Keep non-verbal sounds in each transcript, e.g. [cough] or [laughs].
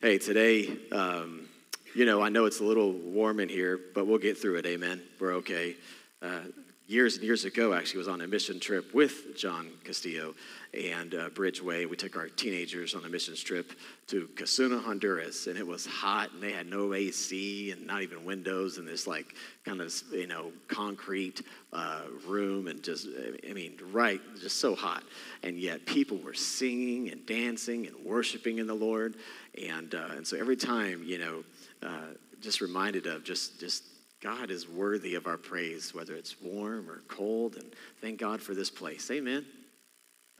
Hey, today, um, you know, I know it's a little warm in here, but we'll get through it. Amen. We're okay. Uh, years and years ago, actually, was on a mission trip with John Castillo and uh, Bridgeway. We took our teenagers on a mission trip to Casuna, Honduras, and it was hot, and they had no AC and not even windows, and this like kind of you know concrete uh, room, and just I mean, right, just so hot, and yet people were singing and dancing and worshiping in the Lord, and uh, and so every time you know, uh, just reminded of just just God is worthy of our praise, whether it's warm or cold, and thank God for this place. Amen.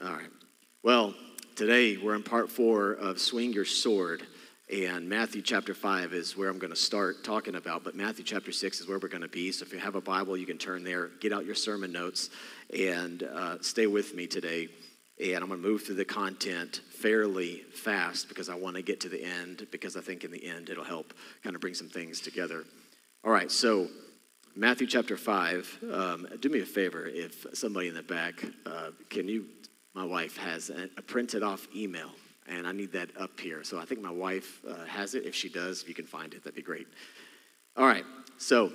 All right. Well, today we're in part four of Swing Your Sword, and Matthew chapter five is where I'm going to start talking about, but Matthew chapter six is where we're going to be. So if you have a Bible, you can turn there, get out your sermon notes, and uh, stay with me today. And I'm going to move through the content fairly fast because I want to get to the end, because I think in the end it'll help kind of bring some things together. All right, so Matthew chapter 5. Um, do me a favor, if somebody in the back, uh, can you my wife has a, a printed off email, and I need that up here. So I think my wife uh, has it. If she does, if you can find it, that'd be great. All right, so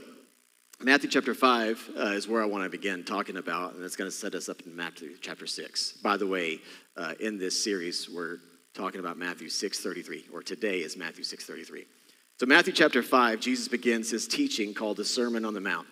Matthew chapter 5 uh, is where I want to begin talking about, and it's going to set us up in Matthew chapter 6. By the way, uh, in this series, we're talking about Matthew 6.33, or today is Matthew 6.33. So Matthew chapter 5, Jesus begins his teaching called the Sermon on the Mount.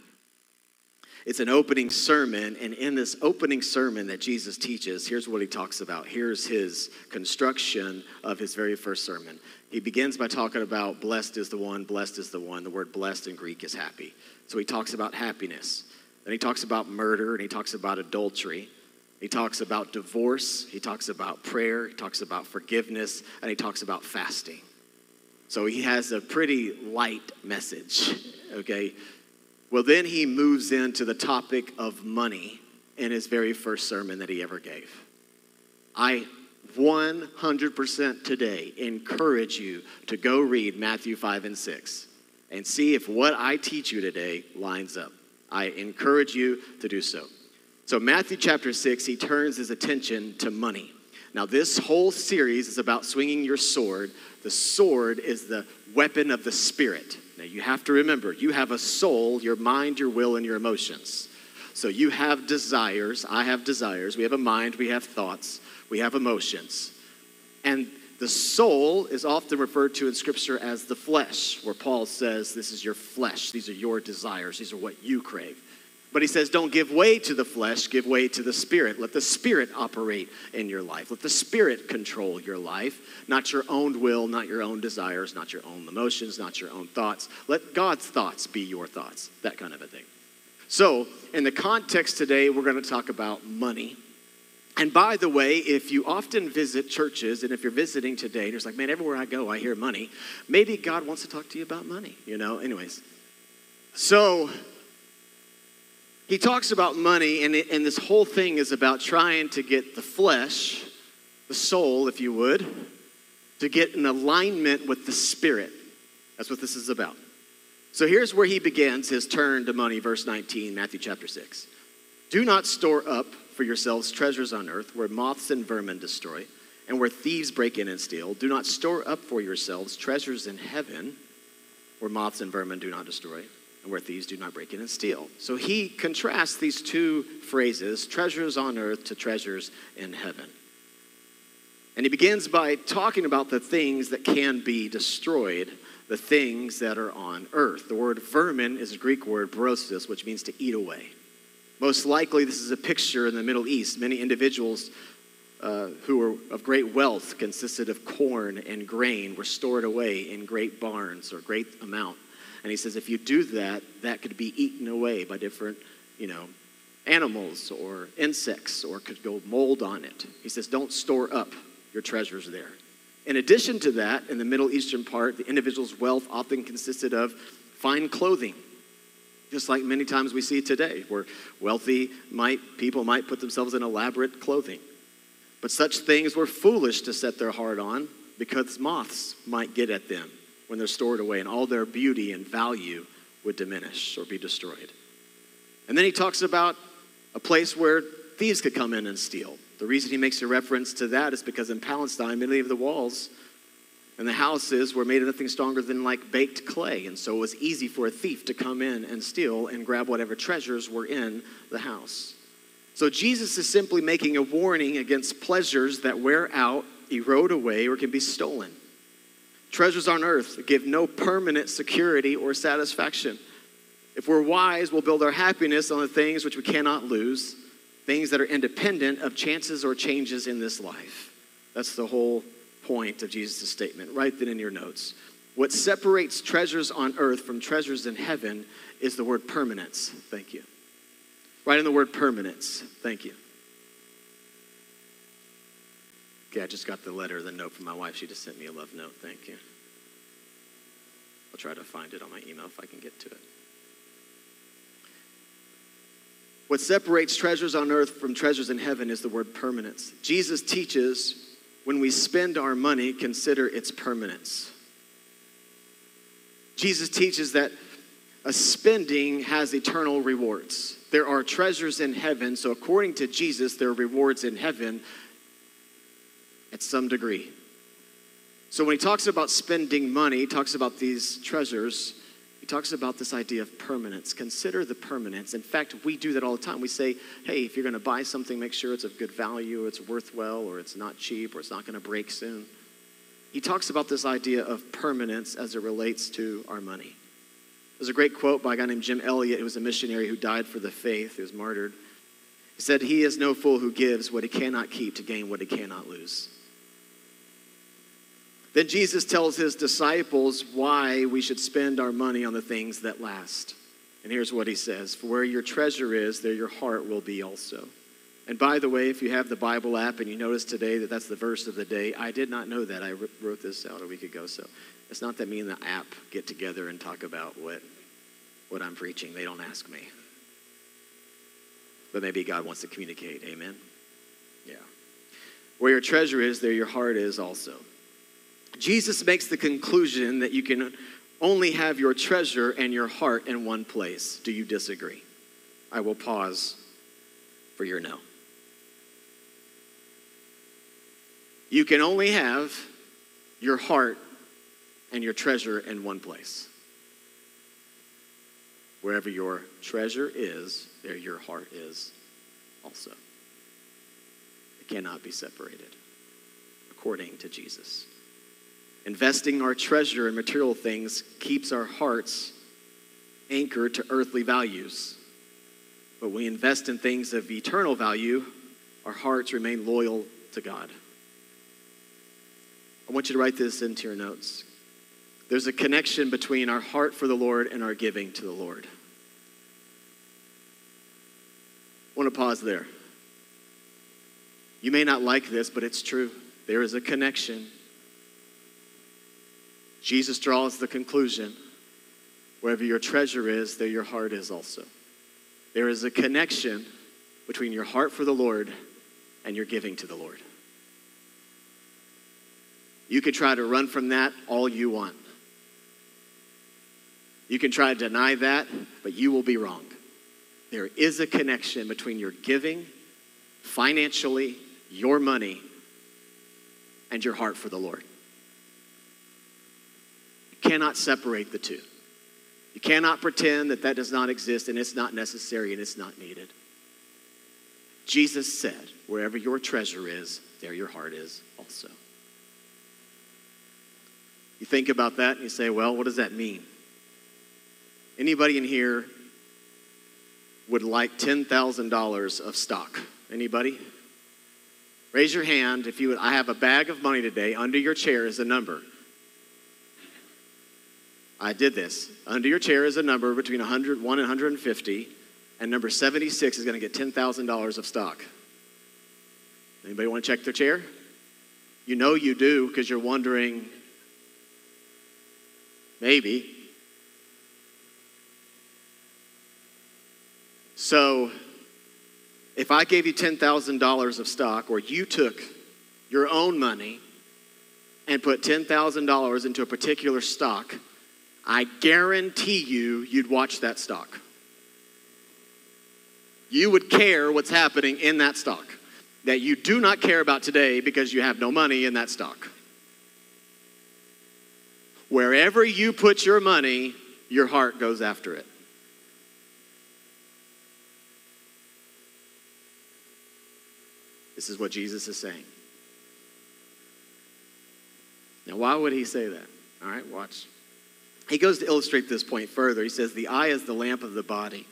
It's an opening sermon, and in this opening sermon that Jesus teaches, here's what he talks about. Here's his construction of his very first sermon. He begins by talking about blessed is the one, blessed is the one. The word blessed in Greek is happy. So he talks about happiness. Then he talks about murder, and he talks about adultery. He talks about divorce. He talks about prayer. He talks about forgiveness, and he talks about fasting. So he has a pretty light message, okay? Well, then he moves into the topic of money in his very first sermon that he ever gave. I 100% today encourage you to go read Matthew 5 and 6 and see if what I teach you today lines up. I encourage you to do so. So, Matthew chapter 6, he turns his attention to money. Now, this whole series is about swinging your sword. The sword is the weapon of the Spirit. Now, you have to remember, you have a soul, your mind, your will, and your emotions. So you have desires. I have desires. We have a mind. We have thoughts. We have emotions. And the soul is often referred to in Scripture as the flesh, where Paul says, This is your flesh. These are your desires. These are what you crave. But he says, don't give way to the flesh, give way to the spirit. Let the spirit operate in your life. Let the spirit control your life, not your own will, not your own desires, not your own emotions, not your own thoughts. Let God's thoughts be your thoughts, that kind of a thing. So, in the context today, we're going to talk about money. And by the way, if you often visit churches, and if you're visiting today, and it's like, man, everywhere I go, I hear money. Maybe God wants to talk to you about money, you know? Anyways. So, he talks about money, and, it, and this whole thing is about trying to get the flesh, the soul, if you would, to get in alignment with the spirit. That's what this is about. So here's where he begins his turn to money, verse 19, Matthew chapter 6. Do not store up for yourselves treasures on earth where moths and vermin destroy and where thieves break in and steal. Do not store up for yourselves treasures in heaven where moths and vermin do not destroy and where thieves do not break in and steal. So he contrasts these two phrases, treasures on earth to treasures in heaven. And he begins by talking about the things that can be destroyed, the things that are on earth. The word vermin is a Greek word, brosis, which means to eat away. Most likely, this is a picture in the Middle East. Many individuals uh, who were of great wealth, consisted of corn and grain, were stored away in great barns or great amount and he says, if you do that, that could be eaten away by different, you know, animals or insects or could go mold on it. He says, don't store up your treasures there. In addition to that, in the Middle Eastern part, the individual's wealth often consisted of fine clothing, just like many times we see today, where wealthy might, people might put themselves in elaborate clothing. But such things were foolish to set their heart on because moths might get at them when they're stored away, and all their beauty and value would diminish or be destroyed. And then he talks about a place where thieves could come in and steal. The reason he makes a reference to that is because in Palestine, many of the walls And the houses were made of nothing stronger than like baked clay. And so it was easy for a thief to come in and steal and grab whatever treasures were in the house. So Jesus is simply making a warning against pleasures that wear out, erode away, or can be stolen. Treasures on earth give no permanent security or satisfaction. If we're wise, we'll build our happiness on the things which we cannot lose, things that are independent of chances or changes in this life. That's the whole point of Jesus' statement. Write that in your notes. What separates treasures on earth from treasures in heaven is the word permanence. Thank you. Write in the word permanence. Thank you. Okay, I just got the letter, the note from my wife. She just sent me a love note. Thank you. I'll try to find it on my email if I can get to it. What separates treasures on earth from treasures in heaven is the word permanence. Jesus teaches when we spend our money, consider its permanence. Jesus teaches that a spending has eternal rewards. There are treasures in heaven, so according to Jesus, there are rewards in heaven at some degree. So when he talks about spending money, he talks about these treasures he talks about this idea of permanence. Consider the permanence. In fact, we do that all the time. We say, hey, if you're going to buy something, make sure it's of good value, it's worth well, or it's not cheap, or it's not going to break soon. He talks about this idea of permanence as it relates to our money. There's a great quote by a guy named Jim Elliot, who was a missionary who died for the faith, He was martyred. He said, He is no fool who gives what he cannot keep to gain what he cannot lose. Then Jesus tells his disciples why we should spend our money on the things that last. And here's what he says For where your treasure is, there your heart will be also. And by the way, if you have the Bible app and you notice today that that's the verse of the day, I did not know that. I wrote this out a week ago. So it's not that me and the app get together and talk about what, what I'm preaching. They don't ask me. But maybe God wants to communicate. Amen? Yeah. Where your treasure is, there your heart is also. Jesus makes the conclusion that you can only have your treasure and your heart in one place. Do you disagree? I will pause for your no. You can only have your heart and your treasure in one place. Wherever your treasure is, there your heart is also. It cannot be separated, according to Jesus. Investing our treasure in material things keeps our hearts anchored to earthly values. But when we invest in things of eternal value, our hearts remain loyal to God. I want you to write this into your notes. There's a connection between our heart for the Lord and our giving to the Lord. I want to pause there. You may not like this, but it's true. There is a connection Jesus draws the conclusion wherever your treasure is, there your heart is also. There is a connection between your heart for the Lord and your giving to the Lord. You can try to run from that all you want. You can try to deny that, but you will be wrong. There is a connection between your giving, financially, your money, and your heart for the Lord cannot separate the two. You cannot pretend that that does not exist and it's not necessary and it's not needed. Jesus said, wherever your treasure is, there your heart is also. You think about that and you say, well, what does that mean? Anybody in here would like $10,000 of stock? Anybody? Raise your hand if you would. I have a bag of money today. Under your chair is a number. I did this. Under your chair is a number between 101 and 150, and number 76 is going to get $10,000 of stock. Anybody want to check their chair? You know you do because you're wondering, maybe. So, if I gave you $10,000 of stock, or you took your own money and put $10,000 into a particular stock, I guarantee you, you'd watch that stock. You would care what's happening in that stock that you do not care about today because you have no money in that stock. Wherever you put your money, your heart goes after it. This is what Jesus is saying. Now, why would he say that? All right, watch. He goes to illustrate this point further. He says, The eye is the lamp of the body.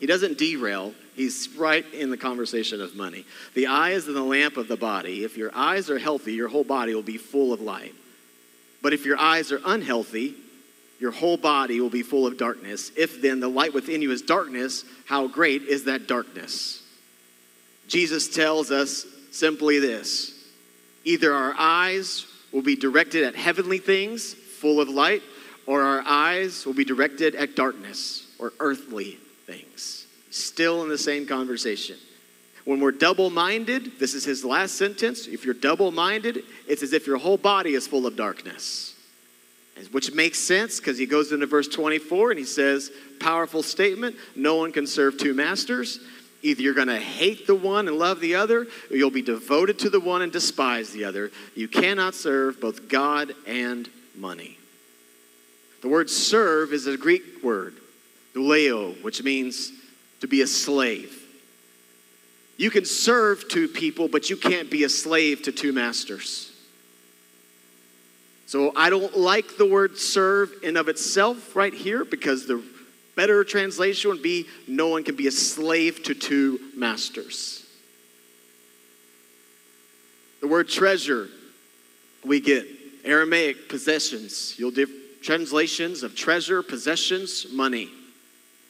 He doesn't derail, he's right in the conversation of money. The eye is the lamp of the body. If your eyes are healthy, your whole body will be full of light. But if your eyes are unhealthy, your whole body will be full of darkness. If then the light within you is darkness, how great is that darkness? Jesus tells us simply this either our eyes will be directed at heavenly things, full of light, or our eyes will be directed at darkness or earthly things. Still in the same conversation. When we're double minded, this is his last sentence. If you're double minded, it's as if your whole body is full of darkness. Which makes sense because he goes into verse 24 and he says, Powerful statement, no one can serve two masters. Either you're going to hate the one and love the other, or you'll be devoted to the one and despise the other. You cannot serve both God and money. The word serve is a Greek word, douleo, which means to be a slave. You can serve two people, but you can't be a slave to two masters. So I don't like the word serve in of itself right here because the Better translation would be no one can be a slave to two masters. The word treasure, we get Aramaic possessions. You'll do translations of treasure, possessions, money,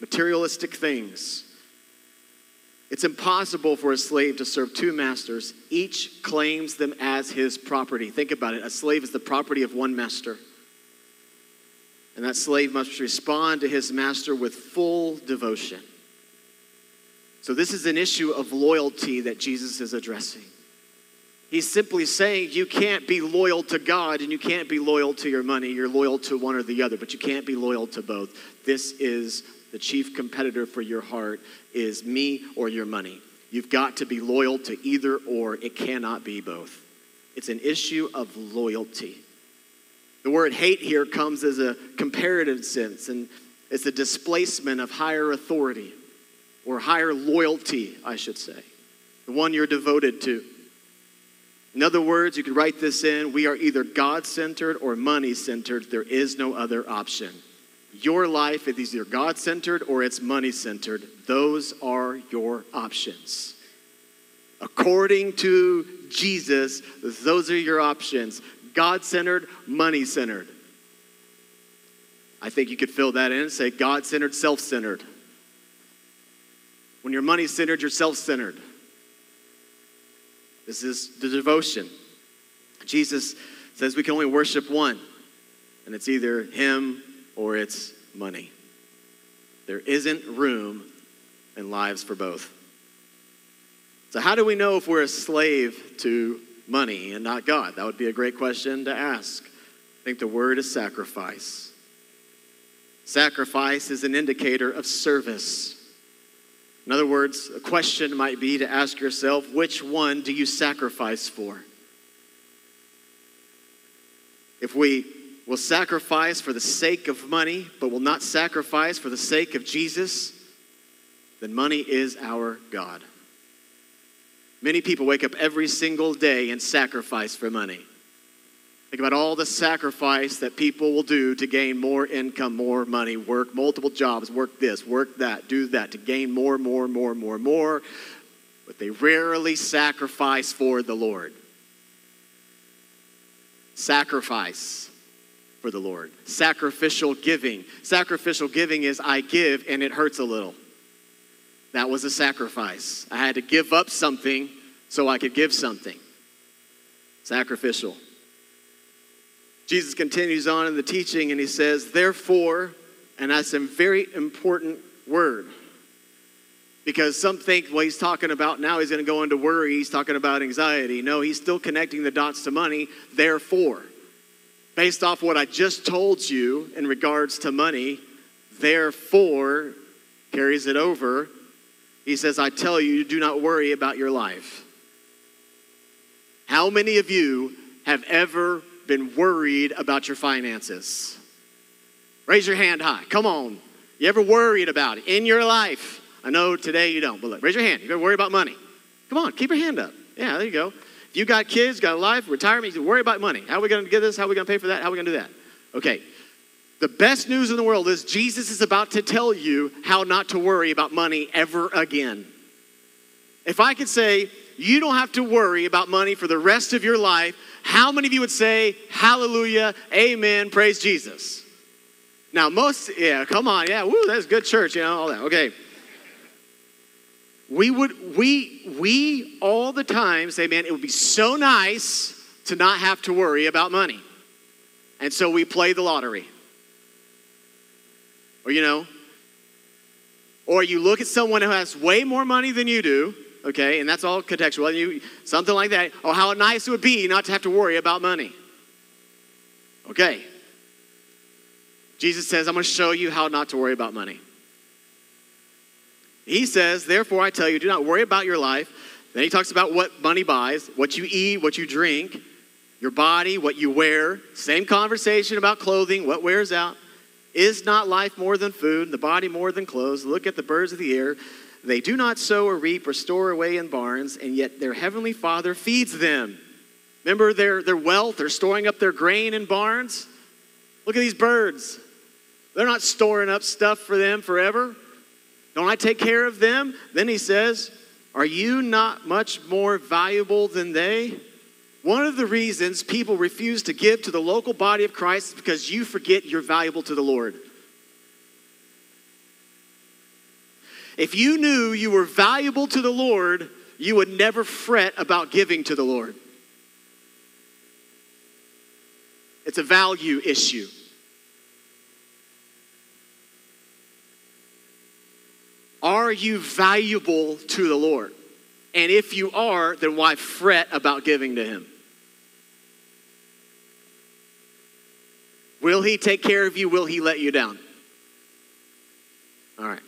materialistic things. It's impossible for a slave to serve two masters. Each claims them as his property. Think about it. A slave is the property of one master. And that slave must respond to his master with full devotion. So, this is an issue of loyalty that Jesus is addressing. He's simply saying you can't be loyal to God and you can't be loyal to your money. You're loyal to one or the other, but you can't be loyal to both. This is the chief competitor for your heart is me or your money. You've got to be loyal to either or. It cannot be both. It's an issue of loyalty. The word hate here comes as a comparative sense, and it's a displacement of higher authority or higher loyalty, I should say, the one you're devoted to. In other words, you could write this in we are either God centered or money centered. There is no other option. Your life is either God centered or it's money centered. Those are your options. According to Jesus, those are your options. God centered, money centered. I think you could fill that in and say God centered, self centered. When you're money centered, you're self centered. This is the devotion. Jesus says we can only worship one, and it's either Him or it's money. There isn't room in lives for both. So, how do we know if we're a slave to money and not God? That would be a great question to ask. I think the word is sacrifice. Sacrifice is an indicator of service. In other words, a question might be to ask yourself which one do you sacrifice for? If we will sacrifice for the sake of money, but will not sacrifice for the sake of Jesus, then money is our God. Many people wake up every single day and sacrifice for money. Think about all the sacrifice that people will do to gain more income, more money, work multiple jobs, work this, work that, do that, to gain more, more, more, more, more. But they rarely sacrifice for the Lord. Sacrifice for the Lord. Sacrificial giving. Sacrificial giving is I give and it hurts a little. That was a sacrifice. I had to give up something so I could give something. Sacrificial. Jesus continues on in the teaching and he says, Therefore, and that's a very important word. Because some think, well, he's talking about now he's going to go into worry, he's talking about anxiety. No, he's still connecting the dots to money. Therefore, based off what I just told you in regards to money, therefore carries it over he says, I tell you, do not worry about your life. How many of you have ever been worried about your finances? Raise your hand high. Come on. You ever worried about it in your life? I know today you don't, but look, raise your hand. You ever worry about money? Come on, keep your hand up. Yeah, there you go. If you got kids, got a life, retirement, you worry about money. How are we going to get this? How are we going to pay for that? How are we going to do that? Okay. The best news in the world is Jesus is about to tell you how not to worry about money ever again. If I could say, you don't have to worry about money for the rest of your life, how many of you would say, Hallelujah, Amen, praise Jesus? Now, most, yeah, come on, yeah, woo, that's good church, you know, all that. Okay. We would, we, we all the time say, man, it would be so nice to not have to worry about money. And so we play the lottery. Or, you know, or you look at someone who has way more money than you do, okay, and that's all contextual. You, something like that. Oh, how nice it would be not to have to worry about money. Okay. Jesus says, I'm going to show you how not to worry about money. He says, Therefore, I tell you, do not worry about your life. Then he talks about what money buys, what you eat, what you drink, your body, what you wear. Same conversation about clothing, what wears out. Is not life more than food, the body more than clothes? Look at the birds of the air. They do not sow or reap or store away in barns, and yet their heavenly Father feeds them. Remember their, their wealth? They're storing up their grain in barns. Look at these birds. They're not storing up stuff for them forever. Don't I take care of them? Then he says, Are you not much more valuable than they? One of the reasons people refuse to give to the local body of Christ is because you forget you're valuable to the Lord. If you knew you were valuable to the Lord, you would never fret about giving to the Lord. It's a value issue. Are you valuable to the Lord? And if you are, then why fret about giving to Him? Will He take care of you? Will He let you down? All right.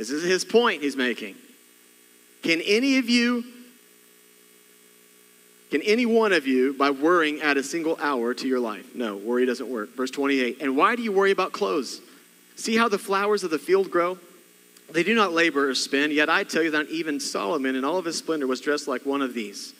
This is his point he's making. Can any of you, can any one of you, by worrying, add a single hour to your life? No, worry doesn't work. Verse 28. And why do you worry about clothes? See how the flowers of the field grow? They do not labor or spin, yet I tell you that even Solomon in all of his splendor was dressed like one of these.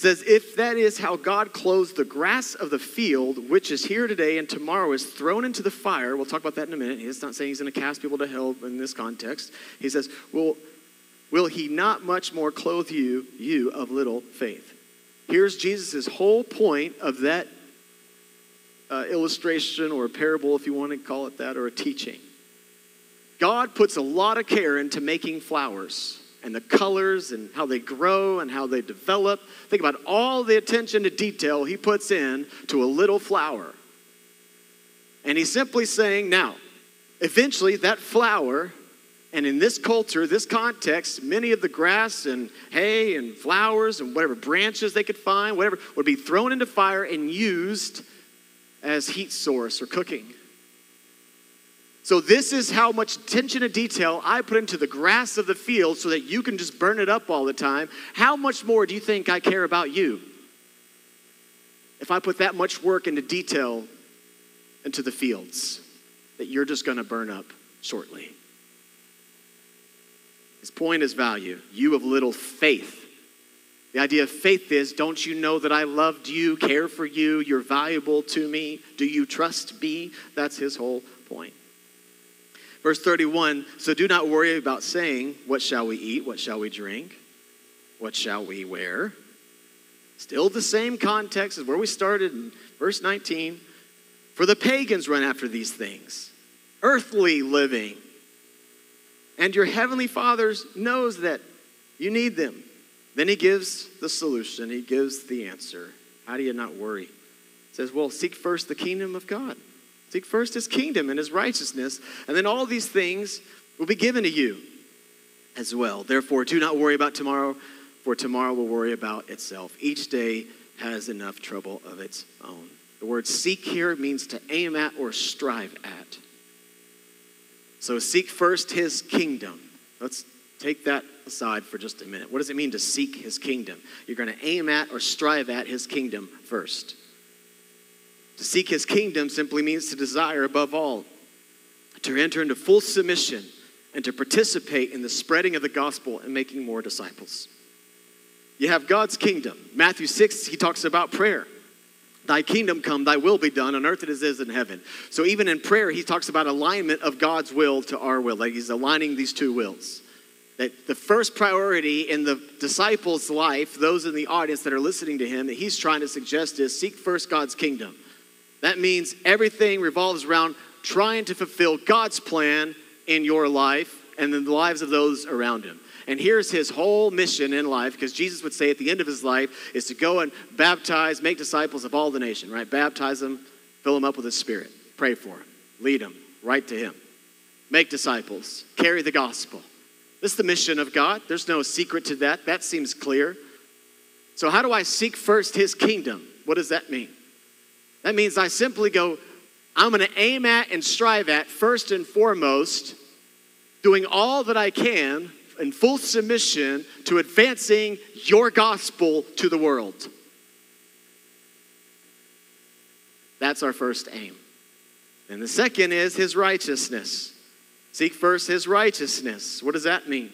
Says, if that is how God clothes the grass of the field, which is here today and tomorrow is thrown into the fire, we'll talk about that in a minute. He's not saying he's going to cast people to hell in this context. He says, well, will he not much more clothe you, you of little faith? Here's Jesus' whole point of that uh, illustration or a parable, if you want to call it that, or a teaching. God puts a lot of care into making flowers and the colors and how they grow and how they develop. Think about all the attention to detail he puts in to a little flower. And he's simply saying, now, eventually that flower, and in this culture, this context, many of the grass and hay and flowers and whatever branches they could find, whatever, would be thrown into fire and used as heat source or cooking. So, this is how much attention to detail I put into the grass of the field so that you can just burn it up all the time. How much more do you think I care about you? If I put that much work into detail into the fields that you're just going to burn up shortly. His point is value. You of little faith. The idea of faith is don't you know that I loved you, care for you, you're valuable to me? Do you trust me? That's his whole point. Verse 31 So do not worry about saying, What shall we eat? What shall we drink? What shall we wear? Still the same context as where we started in verse 19. For the pagans run after these things, earthly living. And your heavenly Father knows that you need them. Then he gives the solution, he gives the answer. How do you not worry? He says, Well, seek first the kingdom of God. Seek first his kingdom and his righteousness, and then all these things will be given to you as well. Therefore, do not worry about tomorrow, for tomorrow will worry about itself. Each day has enough trouble of its own. The word seek here means to aim at or strive at. So seek first his kingdom. Let's Take that aside for just a minute. What does it mean to seek his kingdom? You're going to aim at or strive at his kingdom first. To seek his kingdom simply means to desire above all, to enter into full submission, and to participate in the spreading of the gospel and making more disciples. You have God's kingdom. Matthew 6, he talks about prayer. Thy kingdom come, thy will be done on earth as it is in heaven. So even in prayer, he talks about alignment of God's will to our will. Like he's aligning these two wills. That the first priority in the disciples' life, those in the audience that are listening to him, that he's trying to suggest is seek first God's kingdom. That means everything revolves around trying to fulfill God's plan in your life and in the lives of those around him. And here's his whole mission in life, because Jesus would say at the end of his life is to go and baptize, make disciples of all the nation, right? Baptize them, fill them up with the Spirit, pray for them, lead them right to him, make disciples, carry the gospel. This is the mission of God. There's no secret to that. That seems clear. So, how do I seek first his kingdom? What does that mean? That means I simply go, I'm going to aim at and strive at, first and foremost, doing all that I can in full submission to advancing your gospel to the world. That's our first aim. And the second is his righteousness. Seek first his righteousness. What does that mean?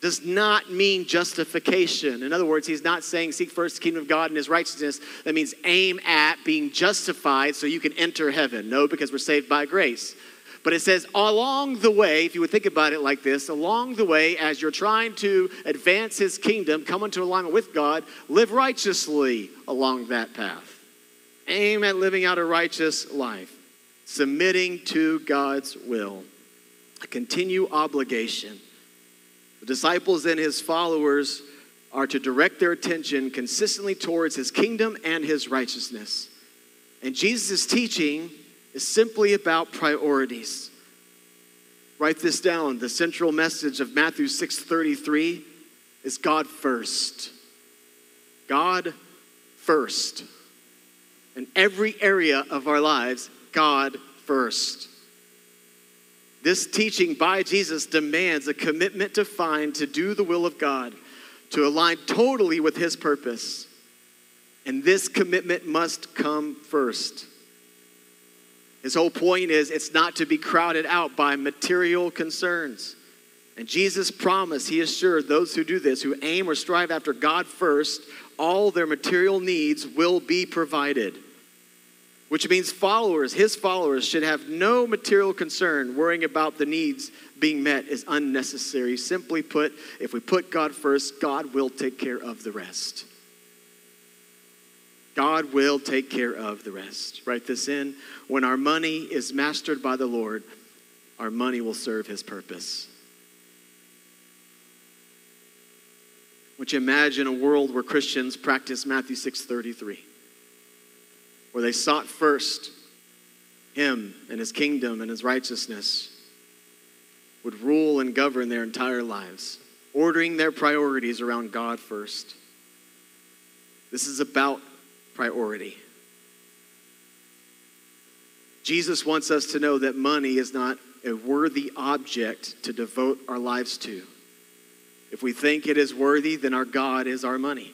Does not mean justification. In other words, he's not saying seek first the kingdom of God and his righteousness. That means aim at being justified so you can enter heaven. No, because we're saved by grace. But it says, along the way, if you would think about it like this, along the way, as you're trying to advance his kingdom, come into alignment with God, live righteously along that path. Aim at living out a righteous life, submitting to God's will, a continue obligation. Disciples and his followers are to direct their attention consistently towards his kingdom and his righteousness. And Jesus' teaching is simply about priorities. Write this down. The central message of Matthew 6:33 is God first. God first. In every area of our lives, God first. This teaching by Jesus demands a commitment to find, to do the will of God, to align totally with His purpose. And this commitment must come first. His whole point is it's not to be crowded out by material concerns. And Jesus promised, he assured those who do this, who aim or strive after God first, all their material needs will be provided. Which means followers, his followers, should have no material concern. Worrying about the needs being met is unnecessary. Simply put, if we put God first, God will take care of the rest. God will take care of the rest. Write this in. When our money is mastered by the Lord, our money will serve his purpose. Would you imagine a world where Christians practice Matthew 6:33? Where they sought first him and his kingdom and his righteousness would rule and govern their entire lives, ordering their priorities around God first. This is about priority. Jesus wants us to know that money is not a worthy object to devote our lives to. If we think it is worthy, then our God is our money.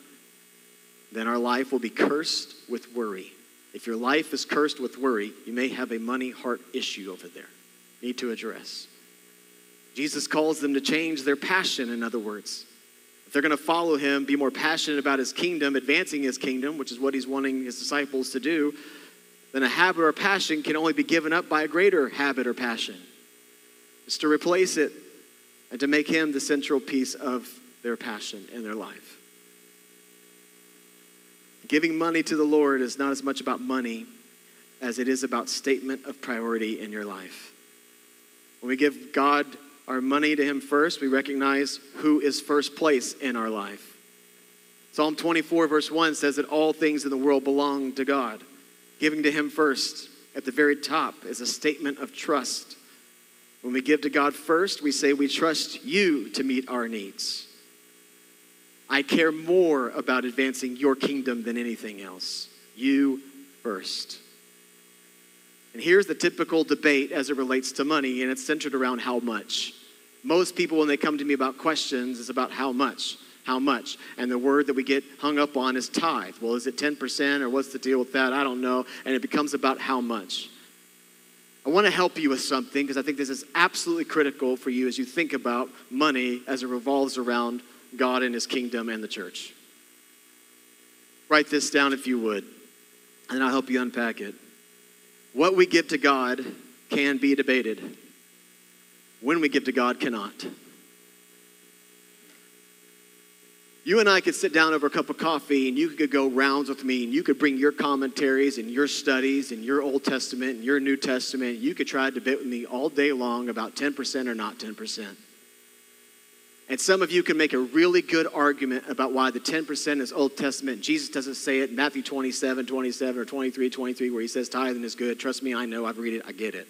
Then our life will be cursed with worry. If your life is cursed with worry, you may have a money heart issue over there. Need to address. Jesus calls them to change their passion, in other words If they're going to follow him, be more passionate about his kingdom, advancing his kingdom, which is what he's wanting his disciples to do, then a habit or passion can only be given up by a greater habit or passion. It's to replace it and to make him the central piece of their passion in their life. Giving money to the Lord is not as much about money as it is about statement of priority in your life. When we give God our money to Him first, we recognize who is first place in our life. Psalm 24, verse 1 says that all things in the world belong to God. Giving to Him first at the very top is a statement of trust. When we give to God first, we say we trust you to meet our needs. I care more about advancing your kingdom than anything else. You first. And here's the typical debate as it relates to money, and it's centered around how much. Most people, when they come to me about questions, is about how much. How much? And the word that we get hung up on is tithe. Well, is it 10% or what's the deal with that? I don't know. And it becomes about how much. I want to help you with something because I think this is absolutely critical for you as you think about money as it revolves around God and His kingdom and the church. Write this down if you would, and I'll help you unpack it. What we give to God can be debated, when we give to God cannot. You and I could sit down over a cup of coffee and you could go rounds with me and you could bring your commentaries and your studies and your Old Testament and your New Testament. You could try to debate with me all day long about 10% or not 10%. And some of you can make a really good argument about why the 10% is Old Testament. Jesus doesn't say it in Matthew 27, 27 or 23, 23, where he says tithing is good. Trust me, I know, I've read it, I get it.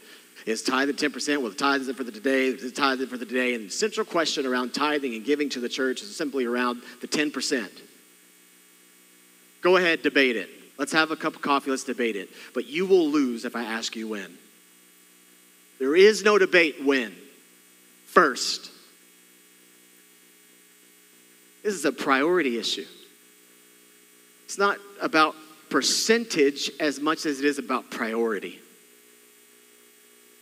Is tithing 10%? Well, the tithe is for the today, the tithe is for the today. And the central question around tithing and giving to the church is simply around the 10%. Go ahead, debate it. Let's have a cup of coffee, let's debate it. But you will lose if I ask you when. There is no debate when. First. This is a priority issue. It's not about percentage as much as it is about priority.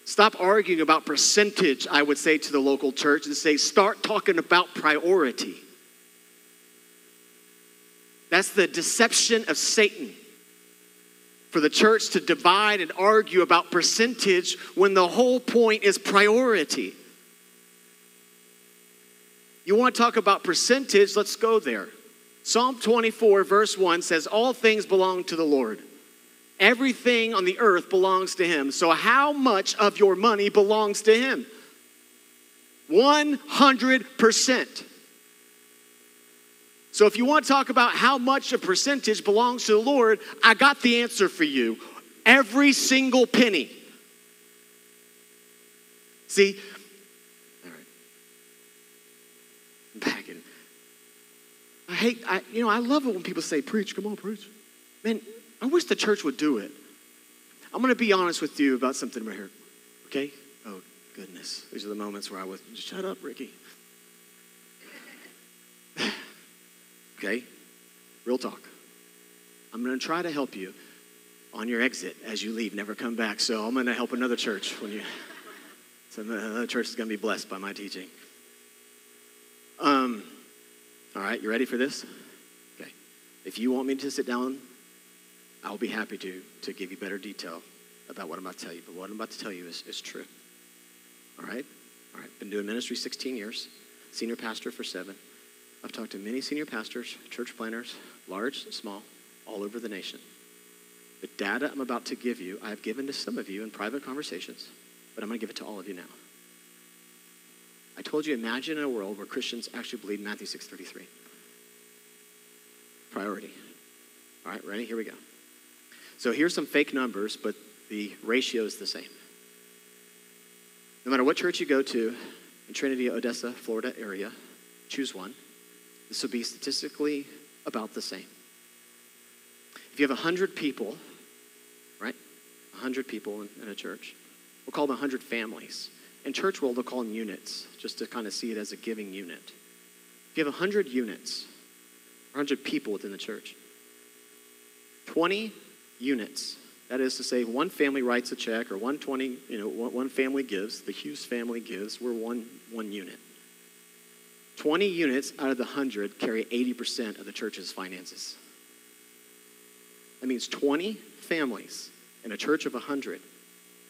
Stop arguing about percentage, I would say to the local church, and say, start talking about priority. That's the deception of Satan. For the church to divide and argue about percentage when the whole point is priority. You want to talk about percentage? Let's go there. Psalm 24, verse 1 says, All things belong to the Lord. Everything on the earth belongs to him. So, how much of your money belongs to him? 100%. So, if you want to talk about how much a percentage belongs to the Lord, I got the answer for you. Every single penny. See, all right. I'm packing. I hate, I, you know, I love it when people say, preach, come on, preach. Man, I wish the church would do it. I'm going to be honest with you about something right here. Okay? Oh, goodness. These are the moments where I was, shut up, Ricky. [sighs] okay? Real talk. I'm going to try to help you on your exit as you leave. Never come back. So I'm going to help another church when you. [laughs] So another church is going to be blessed by my teaching. Um, all right, you ready for this? Okay. If you want me to sit down I'll be happy to, to give you better detail about what I'm about to tell you. But what I'm about to tell you is, is true. All right? All right. Been doing ministry 16 years, senior pastor for seven. I've talked to many senior pastors, church planners, large and small, all over the nation. The data I'm about to give you, I've given to some of you in private conversations, but I'm going to give it to all of you now. I told you, imagine a world where Christians actually believe Matthew 6.33. Priority. All right, ready? Here we go. So here's some fake numbers, but the ratio is the same. No matter what church you go to in Trinity, Odessa, Florida area, choose one. This will be statistically about the same. If you have 100 people, right? 100 people in, in a church, we'll call them 100 families. In church world, we'll call them units, just to kind of see it as a giving unit. If you have 100 units, 100 people within the church, 20 units. That is to say, one family writes a check, or 120, you know, one family gives, the Hughes family gives, we're one, one unit. 20 units out of the 100 carry 80% of the church's finances. That means 20 families in a church of 100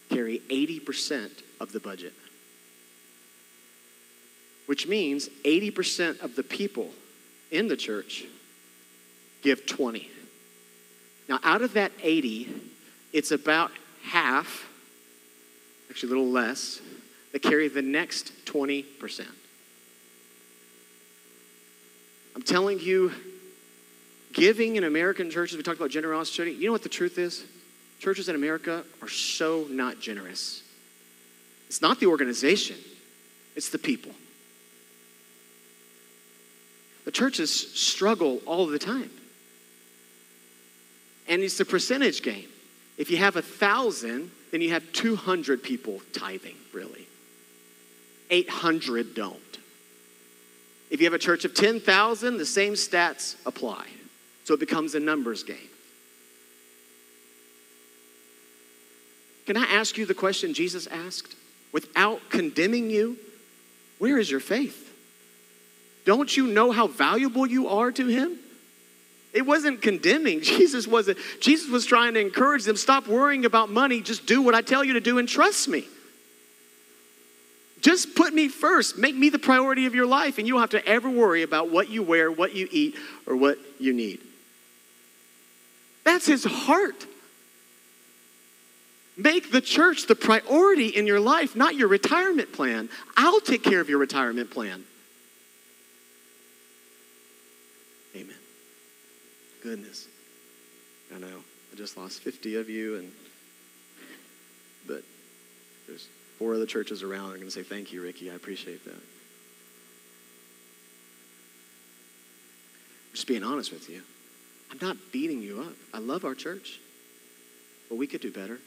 carry 80% of the budget. Which means 80% of the people in the church give 20. Now, out of that 80, it's about half, actually a little less, that carry the next 20%. I'm telling you, giving in American churches, we talked about generosity. You know what the truth is? Churches in America are so not generous. It's not the organization, it's the people. Churches struggle all the time. And it's a percentage game. If you have a thousand, then you have 200 people tithing, really. 800 don't. If you have a church of 10,000, the same stats apply. So it becomes a numbers game. Can I ask you the question Jesus asked? Without condemning you, where is your faith? Don't you know how valuable you are to him? It wasn't condemning. [laughs] Jesus wasn't. Jesus was trying to encourage them, stop worrying about money, just do what I tell you to do and trust me. Just put me first. Make me the priority of your life, and you don't have to ever worry about what you wear, what you eat, or what you need. That's his heart. Make the church the priority in your life, not your retirement plan. I'll take care of your retirement plan. Amen. Goodness. I know. I just lost 50 of you, and but there's four other churches around. I'm going to say thank you, Ricky. I appreciate that. Just being honest with you. I'm not beating you up. I love our church, but we could do better.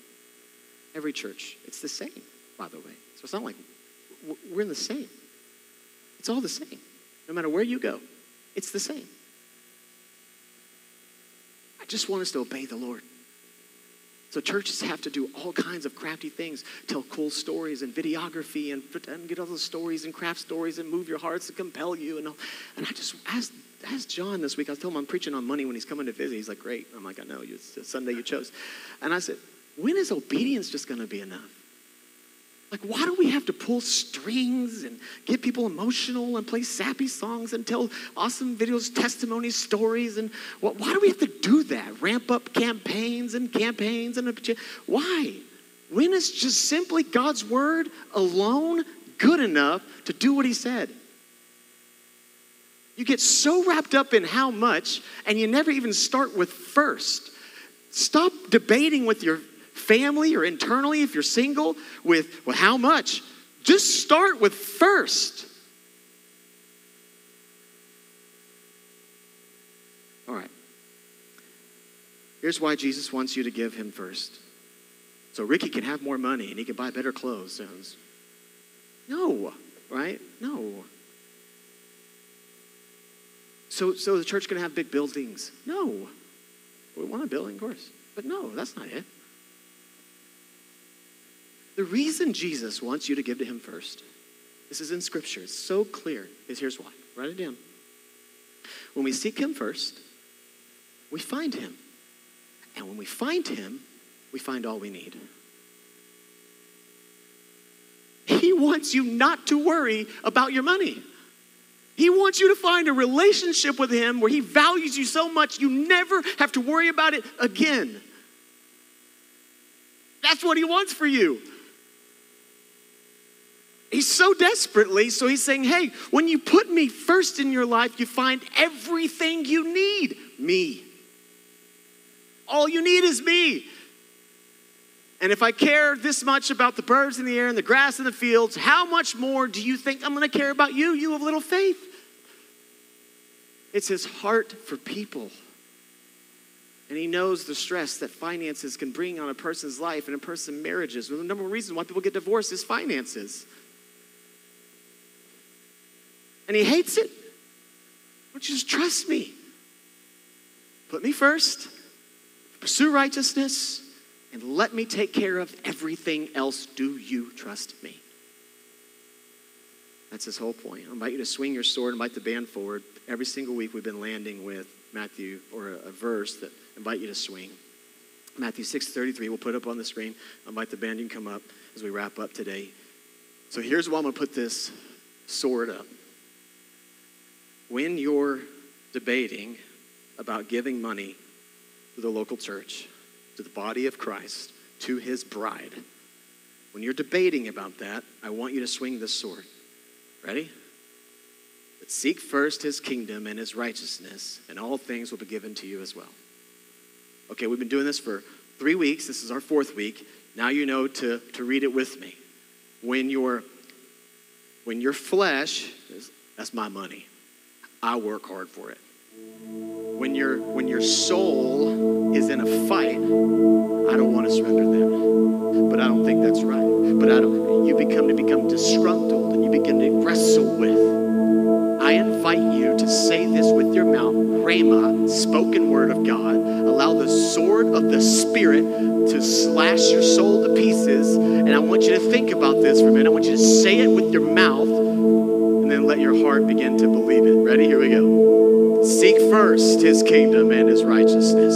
Every church, it's the same, by the way. So it's not like we're in the same. It's all the same. No matter where you go, it's the same. I just want us to obey the Lord. So churches have to do all kinds of crafty things, tell cool stories and videography and, and get all those stories and craft stories and move your hearts to compel you. And, all. and I just asked, asked John this week, I told him I'm preaching on money when he's coming to visit. He's like, great. I'm like, I know, it's Sunday you chose. And I said, when is obedience just going to be enough? Like, why do we have to pull strings and get people emotional and play sappy songs and tell awesome videos, testimonies, stories? And why do we have to do that? Ramp up campaigns and campaigns and why? When is just simply God's word alone good enough to do what He said? You get so wrapped up in how much, and you never even start with first. Stop debating with your family or internally if you're single with, well, how much? Just start with first. All right. Here's why Jesus wants you to give him first. So Ricky can have more money and he can buy better clothes. No, right? No. So, so the church can have big buildings? No. We want a building, of course. But no, that's not it. The reason Jesus wants you to give to him first, this is in Scripture, it's so clear, is here's why. Write it down. When we seek him first, we find him. And when we find him, we find all we need. He wants you not to worry about your money. He wants you to find a relationship with Him where He values you so much you never have to worry about it again. That's what He wants for you. He's so desperately, so he's saying, hey, when you put me first in your life, you find everything you need me. All you need is me. And if I care this much about the birds in the air and the grass in the fields, how much more do you think I'm going to care about you, you of little faith? It's his heart for people. And he knows the stress that finances can bring on a person's life and a person's marriages. the number one reason why people get divorced is finances and he hates it. Don't you just trust me? Put me first, pursue righteousness, and let me take care of everything else. Do you trust me? That's his whole point. I invite you to swing your sword, invite the band forward. Every single week we've been landing with Matthew or a, a verse that invite you to swing. Matthew 6:33, we'll put up on the screen. I invite the band to come up as we wrap up today. So here's why I'm gonna put this sword up when you're debating about giving money to the local church, to the body of Christ, to his bride, when you're debating about that, I want you to swing this sword. Ready? But seek first his kingdom and his righteousness, and all things will be given to you as well. Okay, we've been doing this for three weeks. This is our fourth week. Now you know to, to read it with me. When your when your flesh, that's my money. I work hard for it. When your when your soul is in a fight, I don't want to surrender that. But I don't think that's right. But I don't you become to become disgruntled and you begin to wrestle with. I invite you to say this with your mouth, Rhema, spoken word of God. Allow the sword of the Spirit to slash your soul to pieces. And I want you to think about this for a minute. I want you to say it with your mouth and then let your heart begin to believe it. Ready? Here we go. Seek first his kingdom and his righteousness.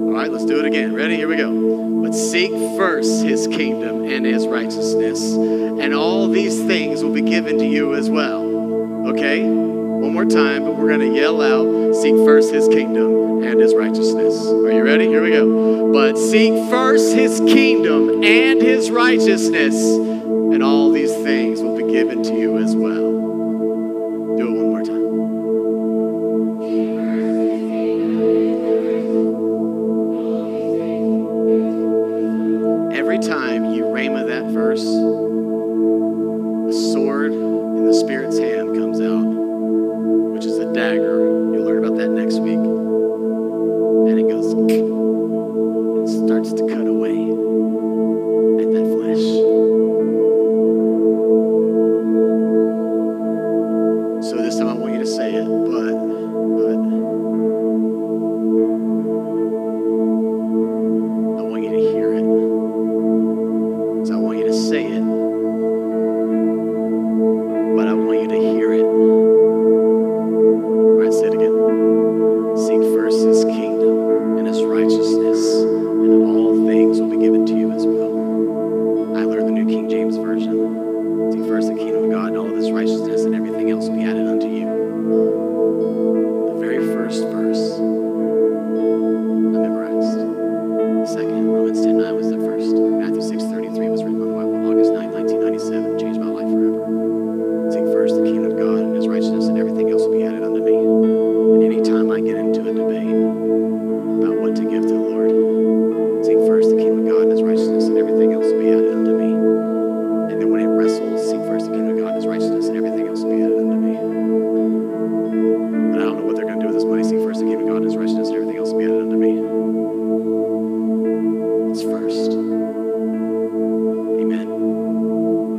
All right, let's do it again. Ready? Here we go. But seek first his kingdom and his righteousness, and all these things will be given to you as well. Okay? One more time, but we're going to yell out seek first his kingdom and his righteousness. Are you ready? Here we go. But seek first his kingdom and his righteousness, and all these things will be given to you as well.